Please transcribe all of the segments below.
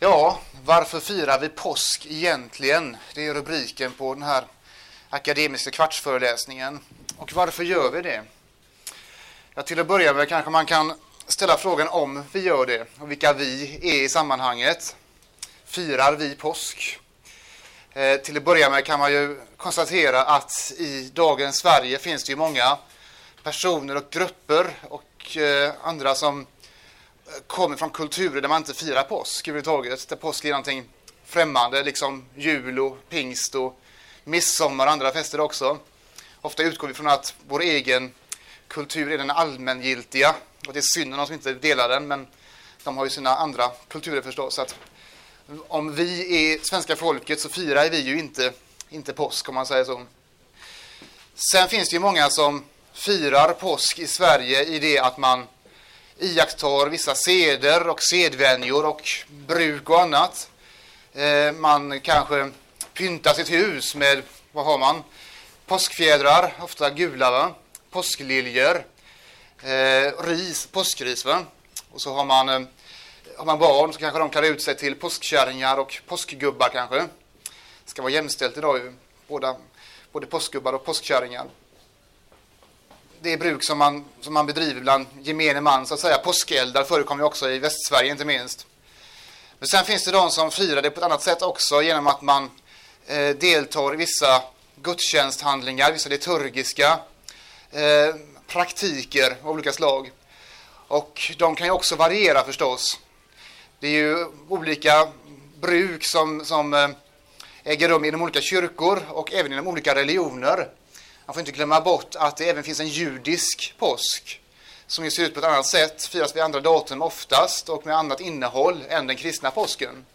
Ja, varför firar vi påsk egentligen? Det är rubriken på den här akademiska kvartsföreläsningen. Och varför gör vi det? Ja, till att börja med kanske man kan ställa frågan om vi gör det och vilka vi är i sammanhanget. Firar vi påsk? Eh, till att börja med kan man ju konstatera att i dagens Sverige finns det ju många personer och grupper och eh, andra som kommer från kulturer där man inte firar påsk överhuvudtaget. Där påsk är någonting främmande, liksom jul och pingst och midsommar och andra fester också. Ofta utgår vi från att vår egen kultur är den allmängiltiga och det är synd om de som inte delar den, men de har ju sina andra kulturer förstås. Så att om vi är svenska folket så firar vi ju inte, inte påsk om man säger så. Sen finns det ju många som firar påsk i Sverige i det att man iakttar vissa seder och sedvänjor och bruk och annat. Eh, man kanske pyntar sitt hus med, vad har man? Påskfjädrar, ofta gula, va? påskliljor, eh, ris, påskris. Va? Och så har man, eh, har man barn så kanske de klär ut sig till påskkärringar och påskgubbar kanske. Det ska vara jämställt idag ju, båda, både påskgubbar och påskkärringar det bruk som man, som man bedriver bland gemene man, så att säga. Påskeldar förekommer också i Västsverige inte minst. Men sen finns det de som firar det på ett annat sätt också genom att man eh, deltar i vissa gudstjänsthandlingar, vissa liturgiska eh, praktiker av olika slag. Och de kan ju också variera förstås. Det är ju olika bruk som, som eh, äger rum inom olika kyrkor och även inom olika religioner. Man får inte glömma bort att det även finns en judisk påsk som ju ser ut på ett annat sätt, firas vid andra datum oftast och med annat innehåll än den kristna påsken.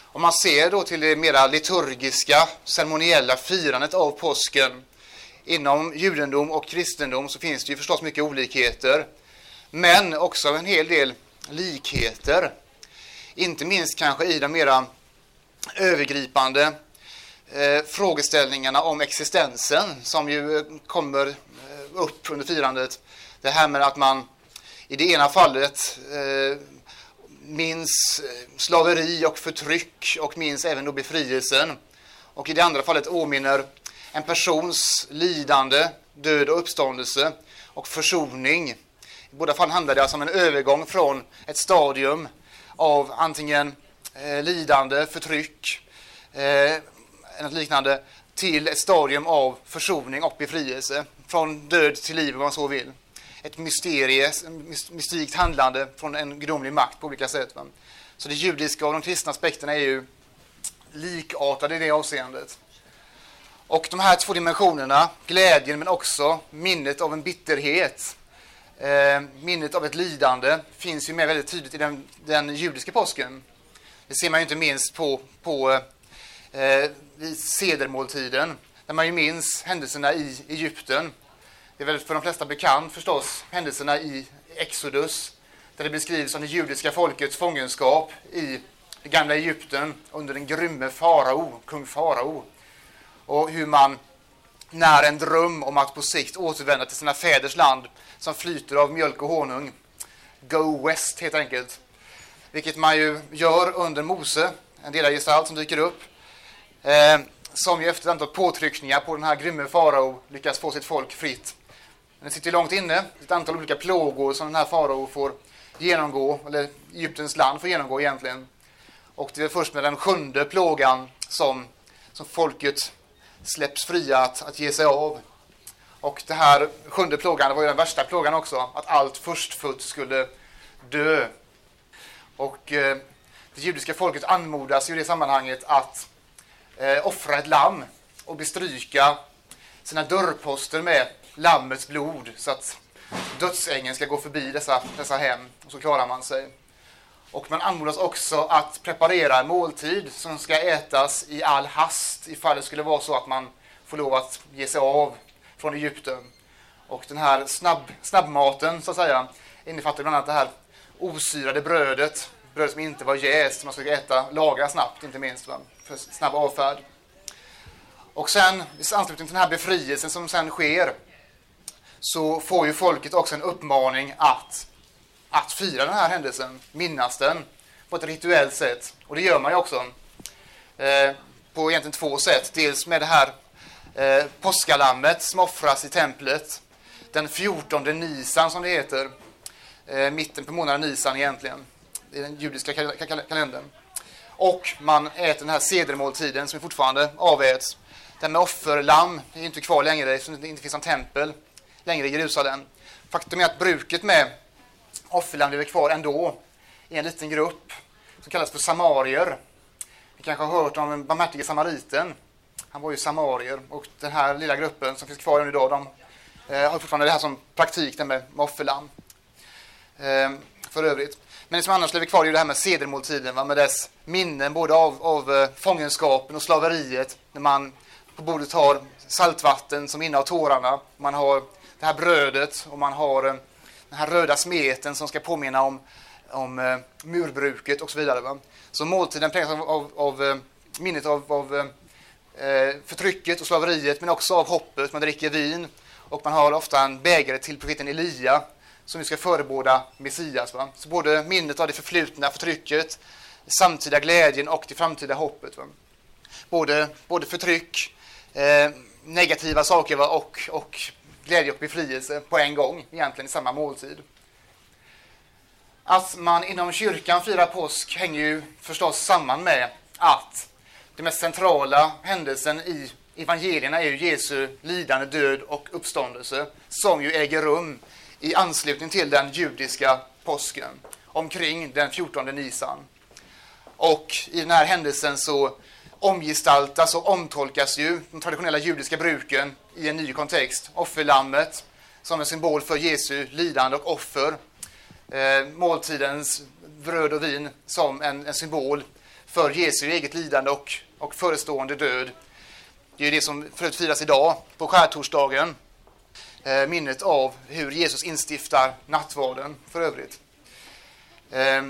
Om man ser då till det mera liturgiska, ceremoniella firandet av påsken inom judendom och kristendom så finns det ju förstås mycket olikheter, men också en hel del likheter. Inte minst kanske i de mera övergripande eh, frågeställningarna om existensen som ju eh, kommer eh, upp under firandet. Det här med att man i det ena fallet eh, minns eh, slaveri och förtryck och minns även då befrielsen. Och i det andra fallet åminner en persons lidande, död och uppståndelse och försoning. I båda fall handlar det alltså om en övergång från ett stadium av antingen eh, lidande, förtryck, eh, något liknande, till ett stadium av försoning och befrielse. Från död till liv, om man så vill. Ett mysterie, mystikt handlande från en gudomlig makt på olika sätt. Va? Så det judiska och de kristna aspekterna är ju likartade i det avseendet. Och de här två dimensionerna, glädjen men också minnet av en bitterhet, eh, minnet av ett lidande, finns ju med väldigt tydligt i den, den judiska påsken. Det ser man ju inte minst på, på eh, vid sedermåltiden, där man ju minns händelserna i Egypten. Det är väl för de flesta bekant förstås, händelserna i Exodus, där det beskrivs om det judiska folkets fångenskap i det gamla Egypten under den grymme farao, kung farao. Och hur man när en dröm om att på sikt återvända till sina fäders land som flyter av mjölk och honung. Go West helt enkelt. Vilket man ju gör under Mose, en ledargestalt som dyker upp eh, som ju efter ett antal påtryckningar på den här grymme farao lyckas få sitt folk fritt. Men det sitter långt inne, ett antal olika plågor som den här farao får genomgå, eller Egyptens land får genomgå egentligen. Och det är först med den sjunde plågan som, som folket släpps fria att, att ge sig av. Och det här sjunde plågan var ju den värsta plågan också, att allt förstfött skulle dö. Och eh, det judiska folket anmodas i det sammanhanget att eh, offra ett lamm och bestryka sina dörrposter med lammets blod så att dödsängeln ska gå förbi dessa, dessa hem och så klarar man sig. Och man anmodas också att preparera en måltid som ska ätas i all hast ifall det skulle vara så att man får lov att ge sig av från Egypten. Och den här snabb, snabbmaten så att säga innefattar bland annat det här osyrade brödet, bröd som inte var jäst, som man skulle äta, lagra snabbt inte minst. Va? för snabb avfärd. Och sen, i anslutning till den här befrielsen som sen sker, så får ju folket också en uppmaning att, att fira den här händelsen, minnas den, på ett rituellt sätt. Och det gör man ju också eh, på egentligen två sätt. Dels med det här eh, påskalammet som offras i templet den 14 Nisan som det heter. Eh, mitten på månaden Nisan egentligen. I den judiska kalendern. Och man äter den här sedermåltiden som fortfarande aväts. Den med offerlamm är inte kvar längre eftersom det inte finns någon tempel längre i Jerusalem. Faktum är att bruket med offerlamm lever kvar ändå i en liten grupp som kallas för samarier. Ni kanske har hört om den barmhärtige samariten. Han var ju samarier och den här lilla gruppen som finns kvar än idag, de eh, har fortfarande det här som praktik, det med offerlamm. Eh, för övrigt. Men det som annars lever kvar är ju det här med sedermåltiden, va, med dess minnen både av, av eh, fångenskapen och slaveriet, när man på bordet har saltvatten som innehar tårarna, man har det här brödet och man har eh, den här röda smeten som ska påminna om, om eh, murbruket och så vidare. Va? Så måltiden präglas av, av, av minnet av, av förtrycket och slaveriet men också av hoppet. Man dricker vin och man har ofta en bägare till profeten Elia som ska förebåda Messias. Va? Så både minnet av det förflutna förtrycket, samtida glädjen och det framtida hoppet. Va? Både, både förtryck, eh, negativa saker va? Och, och glädje och befrielse på en gång, egentligen i samma måltid. Att man inom kyrkan firar påsk hänger ju förstås samman med att den mest centrala händelsen i evangelierna är ju Jesu lidande, död och uppståndelse som ju äger rum i anslutning till den judiska påsken omkring den 14 Nisan. Och i den här händelsen så omgestaltas och omtolkas ju de traditionella judiska bruken i en ny kontext. Offerlammet som en symbol för Jesu lidande och offer. Eh, måltidens bröd och vin som en, en, symbol för Jesu eget lidande och, och förestående död. Det är ju det som förut firas idag på skärtorsdagen. Eh, minnet av hur Jesus instiftar nattvarden för övrigt. Eh,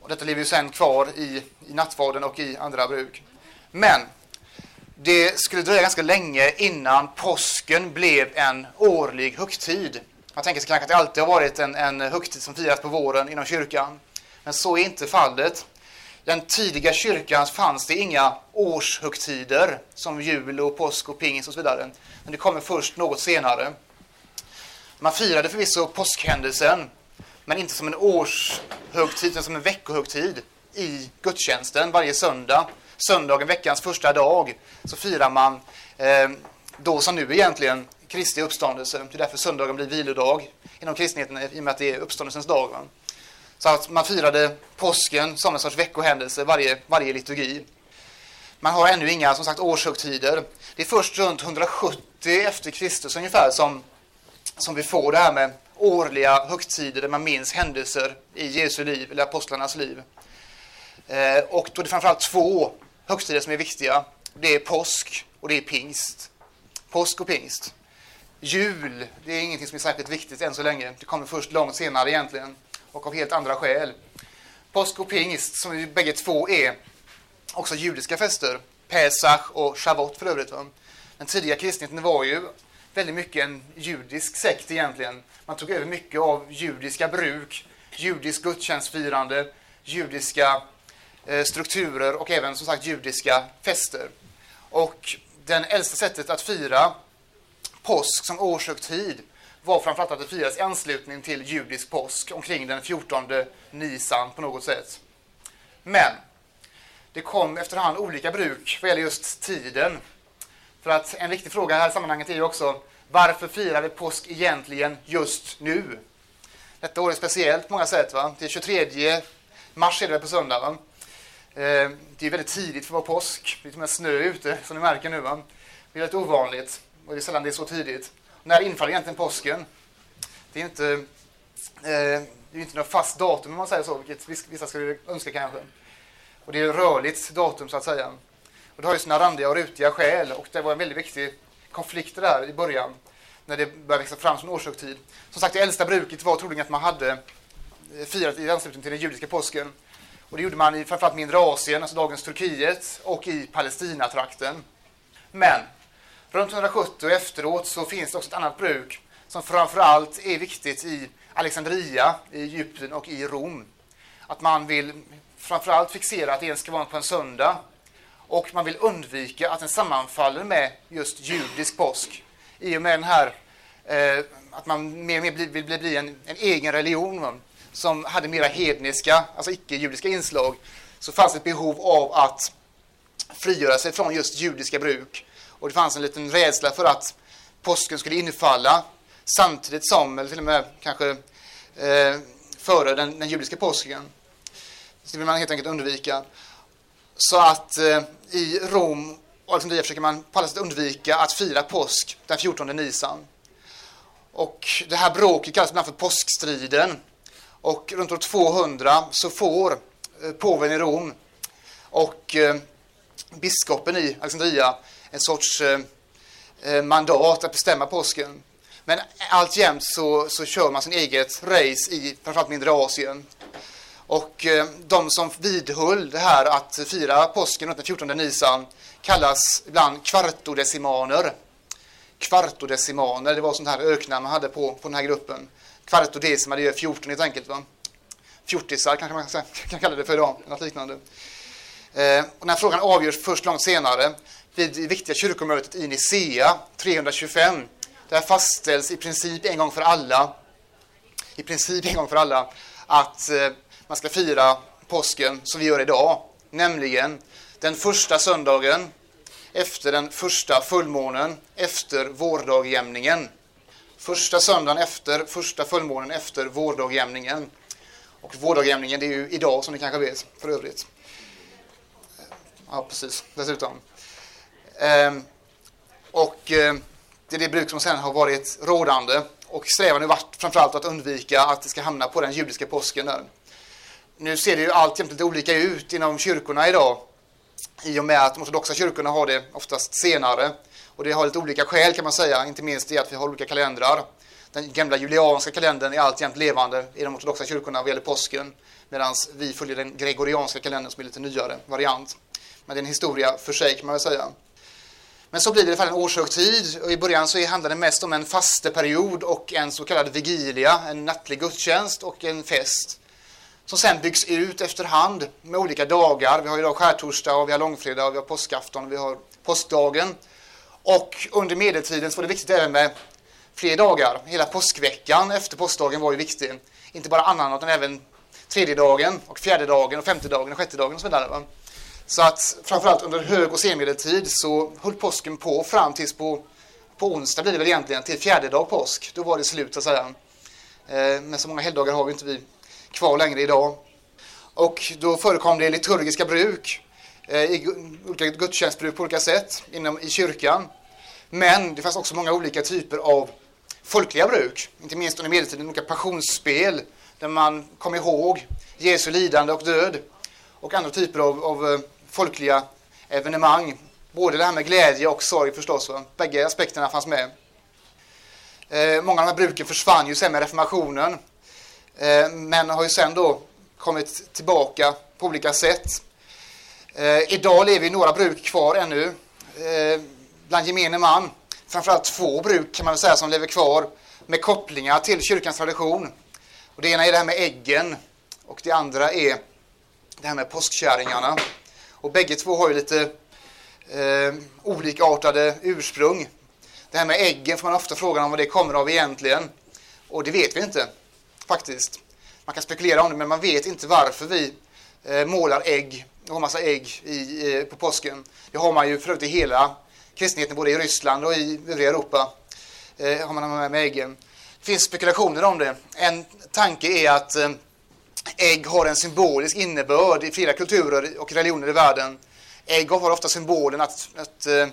och detta lever ju sen kvar i, i nattvarden och i andra bruk. Men det skulle dröja ganska länge innan påsken blev en årlig högtid. Man tänker sig kanske att det alltid har varit en, en högtid som firas på våren inom kyrkan. Men så är inte fallet. Den tidiga kyrkan fanns det inga årshögtider som jul och påsk och pingst och så vidare. Men det kommer först något senare. Man firade förvisso påskhändelsen, men inte som en årshögtid, utan som en veckohögtid i gudstjänsten varje söndag söndagen, veckans första dag, så firar man eh, då som nu egentligen Kristi uppståndelse. Det är därför söndagen blir vilodag inom kristenheten i och med att det är uppståndelsens dag. Va? Så att man firade påsken som en sorts veckohändelse varje, varje liturgi. Man har ännu inga som sagt årshögtider. Det är först runt 170 efter Kristus ungefär som, som vi får det här med årliga högtider där man minns händelser i Jesu liv, eller apostlarnas liv. Eh, och då är det framförallt två högtider som är viktiga. Det är påsk och det är pingst. Påsk och pingst. Jul, det är ingenting som är särskilt viktigt än så länge. Det kommer först långt senare egentligen och av helt andra skäl. Påsk och pingst, som ju bägge två är också judiska fester. Pesach och Shavuot för övrigt. Va? Den tidiga kristenheten var ju väldigt mycket en judisk sekt egentligen. Man tog över mycket av judiska bruk, judisk gudstjänstfirande, judiska Eh, strukturer och även som sagt judiska fester. Och det äldsta sättet att fira påsk som årshögtid var framförallt att det firades i anslutning till judisk påsk omkring den 14 Nisan på något sätt. Men det kom efterhand olika bruk vad gäller just tiden. För att en viktig fråga här i sammanhanget är ju också varför firar vi påsk egentligen just nu? Detta år är speciellt på många sätt. Va? Det är 23 mars är det på söndag. Va? Eh, det är väldigt tidigt för att vara påsk. Det är till och med snö ute, som ni märker nu. Va? Det är väldigt ovanligt och det är sällan det är så tidigt. När infaller egentligen påsken? Det är inte, eh, det är inte något fast datum om man säger så, vilket vissa skulle önska kanske. Och det är ett rörligt datum så att säga. Och det har ju sina randiga och rutiga skäl och det var en väldigt viktig konflikt där i början när det började växa fram som årshögtid. Som sagt, det äldsta bruket var troligen att man hade eh, firat i anslutning till den judiska påsken. Och det gjorde man i framförallt mindre Asien, alltså dagens Turkiet, och i Palestinatrakten. Men runt 170 och efteråt så finns det också ett annat bruk som framförallt är viktigt i Alexandria, i Egypten och i Rom. att man vill framförallt fixera att det ska vara på en söndag och man vill undvika att den sammanfaller med just judisk påsk. I och med den här eh, att man mer och mer vill bli, bli en, en, egen religion som hade mera hedniska, alltså icke-judiska inslag, så fanns det ett behov av att frigöra sig från just judiska bruk. Och det fanns en liten rädsla för att påsken skulle infalla samtidigt som, eller till och med kanske eh, före den, den judiska påsken. Så det vill man helt enkelt undvika. Så att eh, i Rom och liksom Alexandria försöker man på alla sätt undvika att fira påsk den 14 Nisan. Och det här bråket kallas ibland för påskstriden. Och runt år 200 så får eh, påven i Rom och eh, biskopen i Alexandria en sorts eh, eh, mandat att bestämma påsken. Men alltjämt så, så kör man sin eget race i framförallt mindre Asien. Och eh, de som vidhöll det här att fira påsken runt den 14 Nisan kallas ibland kvartodecimaner. Kvartodecimaner, det var sånt här öknamn man hade på, på den här gruppen. Kvartodecimaner, det är 14 helt enkelt. Va? Fjortisar kanske man kan, kan kalla det för idag, något liknande. Eh, och den här frågan avgörs först långt senare vid det viktiga kyrkomötet i Nicea 325. Där fastställs i princip en gång för alla i princip en gång för alla att eh, man ska fira påsken som vi gör idag, nämligen den första söndagen efter den första fullmånen efter vårdagjämningen. Första söndagen efter första fullmånen efter vårdagjämningen. Och vårdagjämningen det är ju idag som ni kanske vet för övrigt. Ja, precis. Dessutom. Ehm, och eh, det är det bruk som sedan har varit rådande. Och strävan har varit framförallt att undvika att det ska hamna på den judiska påsken där. Nu ser det ju alltjämt lite olika ut inom kyrkorna idag. I och med att de ortodoxa kyrkorna har det oftast senare. Och det har lite olika skäl kan man säga, inte minst i att vi har olika kalendrar. Den gamla julianska kalendern är alltjämt levande i de ortodoxa kyrkorna vad gäller påsken. Medan vi följer den gregorianska kalendern som är lite nyare variant. Men det är en historia för sig kan man väl säga. Men så blir det i alla fall en årshögtid och i början så handlar det mest om en fasteperiod och en så kallad vigilia, en nattlig gudstjänst och en fest. Som sen byggs ut efterhand med olika dagar. Vi har idag skärtorsdag och vi har långfredag och vi har påskafton och vi har påskdagen. Och under medeltiden så var det viktigt även med fler dagar. Hela påskveckan efter påskdagen var ju viktig. Inte bara annan utan även tredje dagen och fjärde dagen och femte dagen och sjätte dagen och så vidare. Så att framförallt under hög och senmedeltid så höll påsken på fram tills på, på onsdag blir det väl egentligen, till fjärde dag påsk. Då var det slut så att säga. Eh, men så många helgdagar har vi inte vi kvar längre idag. Och då förekom det liturgiska bruk, eh, i olika gudstjänstbruk på olika sätt inom, i kyrkan. Men det fanns också många olika typer av folkliga bruk, inte minst under medeltiden, olika passionsspel där man kom ihåg Jesu lidande och död och andra typer av, av eh, folkliga evenemang. Både det här med glädje och sorg förstås. Va? Bägge aspekterna fanns med. Eh, många av de här bruken försvann ju sen med reformationen. Eh, men har ju sen då kommit tillbaka på olika sätt. Eh, idag lever ju några bruk kvar ännu. Eh, bland gemene man. Framförallt två bruk kan man säga som lever kvar med kopplingar till kyrkans tradition. Och det ena är det här med äggen och det andra är det här med påskkärringarna. Och bägge två har ju lite eh, olikartade ursprung. Det här med äggen får man ofta frågan om vad det kommer av egentligen. Och det vet vi inte, faktiskt. Man kan spekulera om det, men man vet inte varför vi eh, målar ägg och har massa ägg i, eh, på påsken. Det har man ju förut i hela kristenheten, både i Ryssland och i övriga Europa. Eh, har man med, med äggen. Det finns spekulationer om det. En tanke är att eh, Ägg har en symbolisk innebörd i flera kulturer och religioner i världen. Ägg har ofta symbolen att, att äh,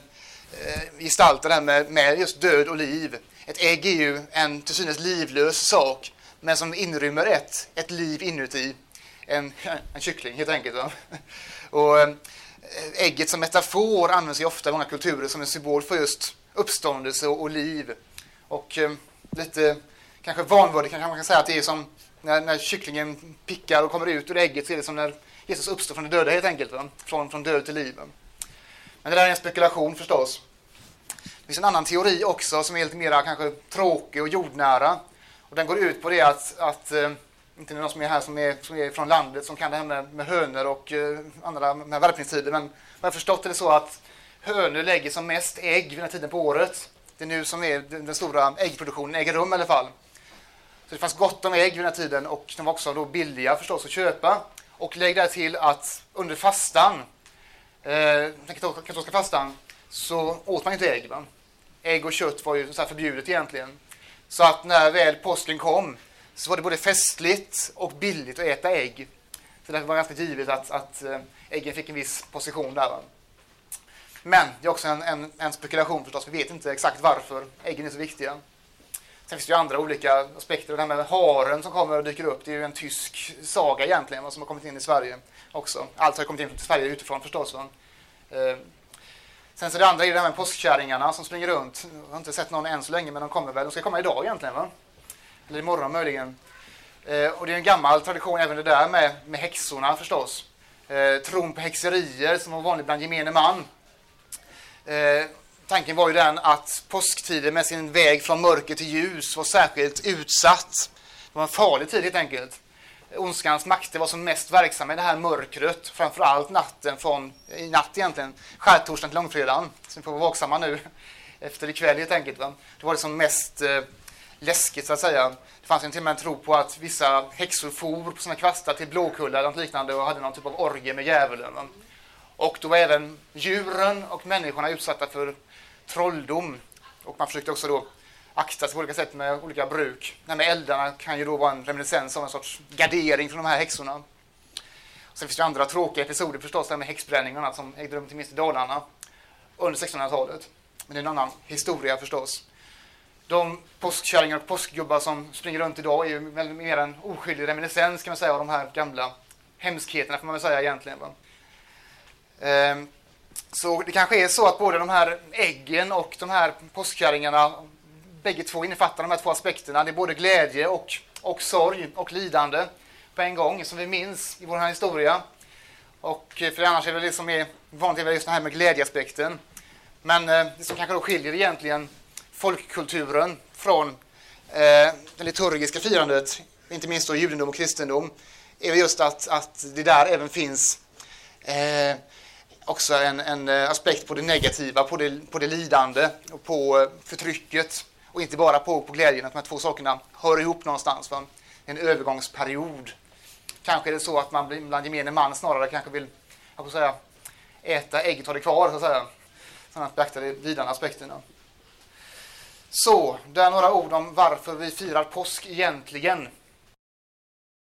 gestalta det här med, med, just död och liv. Ett ägg är ju en till synes livlös sak, men som inrymmer ett, ett liv inuti. En, en kyckling helt enkelt. Va? Och, eh, ägget som metafor används ju ofta i många kulturer som en symbol för just uppståndelse och, och liv. Och eh, lite kanske vanvördigt kanske man kan säga att det är som när, när kycklingen pickar och kommer ut ur ägget så är det som när Jesus uppstår från de döda helt enkelt. Va? Från, från död till liv. Men det där är en spekulation förstås. Det finns en annan teori också som är lite mer kanske tråkig och jordnära. Och den går ut på det att, att eh, Inte någon som är här som är, som är från landet som kan det här med, med hönor och uh, andra med värpningstider. Men vad jag förstått är det så att hönor lägger som mest ägg vid den här tiden på året. Det är nu som är den stora äggproduktionen äger rum i alla fall. Så det fanns gott om ägg vid den här tiden och de var också då billiga förstås att köpa. Och lägg där till att under fastan, eh, den katolska fastan, så åt man inte ägg. Va? Ägg och kött var ju så förbjudet egentligen. Så att när väl påsken kom så var det både festligt och billigt att äta ägg. Så därför var det ganska givet att, att eh, äggen fick en viss position där. Va? Men det är också en, en, en, spekulation förstås. Vi vet inte exakt varför äggen är så viktiga. Sen finns det ju andra olika aspekter. Det här med haren som kommer och dyker upp, det är ju en tysk saga egentligen, som har kommit in i Sverige också. Allt har kommit in till Sverige utifrån förstås. Va? Eh, sen så det andra är det här med påskkärringarna som springer runt. Jag har inte sett någon än så länge, men de kommer väl. De ska komma idag egentligen, va? Eller imorgon möjligen. Eh, och det är en gammal tradition även det där med, med häxorna förstås. Eh, tron på häxerier som var vanligt bland gemene man. Tanken var ju den att påsktiden med sin väg från mörker till ljus var särskilt utsatt. Det var en farlig tid helt enkelt. Ondskans makter var som mest verksamma i det här mörkret, framförallt natten från, i natt egentligen, skärtorsdagen till långfredagen. Så vi får vara vaksamma nu efter ikväll helt enkelt. Va? Det var det som mest eh, läskigt så att säga. Det fanns ju till och med en tro på att vissa häxor for på sina kvastar till Blåkulla eller något liknande och hade någon typ av orgie med djävulen. Va? Och då var även djuren och människorna utsatta för trolldom. Och man försökte också då akta sig på olika sätt med olika bruk. Det här med eldarna kan ju då vara en reminiscens av en sorts gardering från de här häxorna. Sen finns det andra tråkiga episoder förstås, det här med häxbränning och annat som ägde rum till minst i Dalarna under 1600-talet. Men det är en annan historia förstås. De påskkärringar och påskgubbar som springer runt idag är ju mer en oskyldig reminiscens kan man säga av de här gamla hemskheterna får man väl säga egentligen. Va? Ehm, så det kanske är så att både de här äggen och de här påskkärringarna, bägge två innefattar de här två aspekterna. Det är både glädje och, och sorg och lidande på en gång, som vi minns i vår här historia. Och eh, för annars är det liksom det som är vanligt just det här med glädjeaspekten. Men eh, det som kanske då skiljer egentligen folkkulturen från eh, det liturgiska firandet, inte minst då judendom och kristendom, är just att, att det där även finns eh, också en, en, eh, aspekt på det negativa, på det, på det lidande och på eh, förtrycket. Och inte bara på, på glädjen, att de här två sakerna hör ihop någonstans. Va? En övergångsperiod. Kanske är det så att man bland gemene man snarare kanske vill jag säga, äta ägget och ha det kvar, så att säga. Sen att beakta de lidande aspekterna. Så, där några ord om varför vi firar påsk egentligen.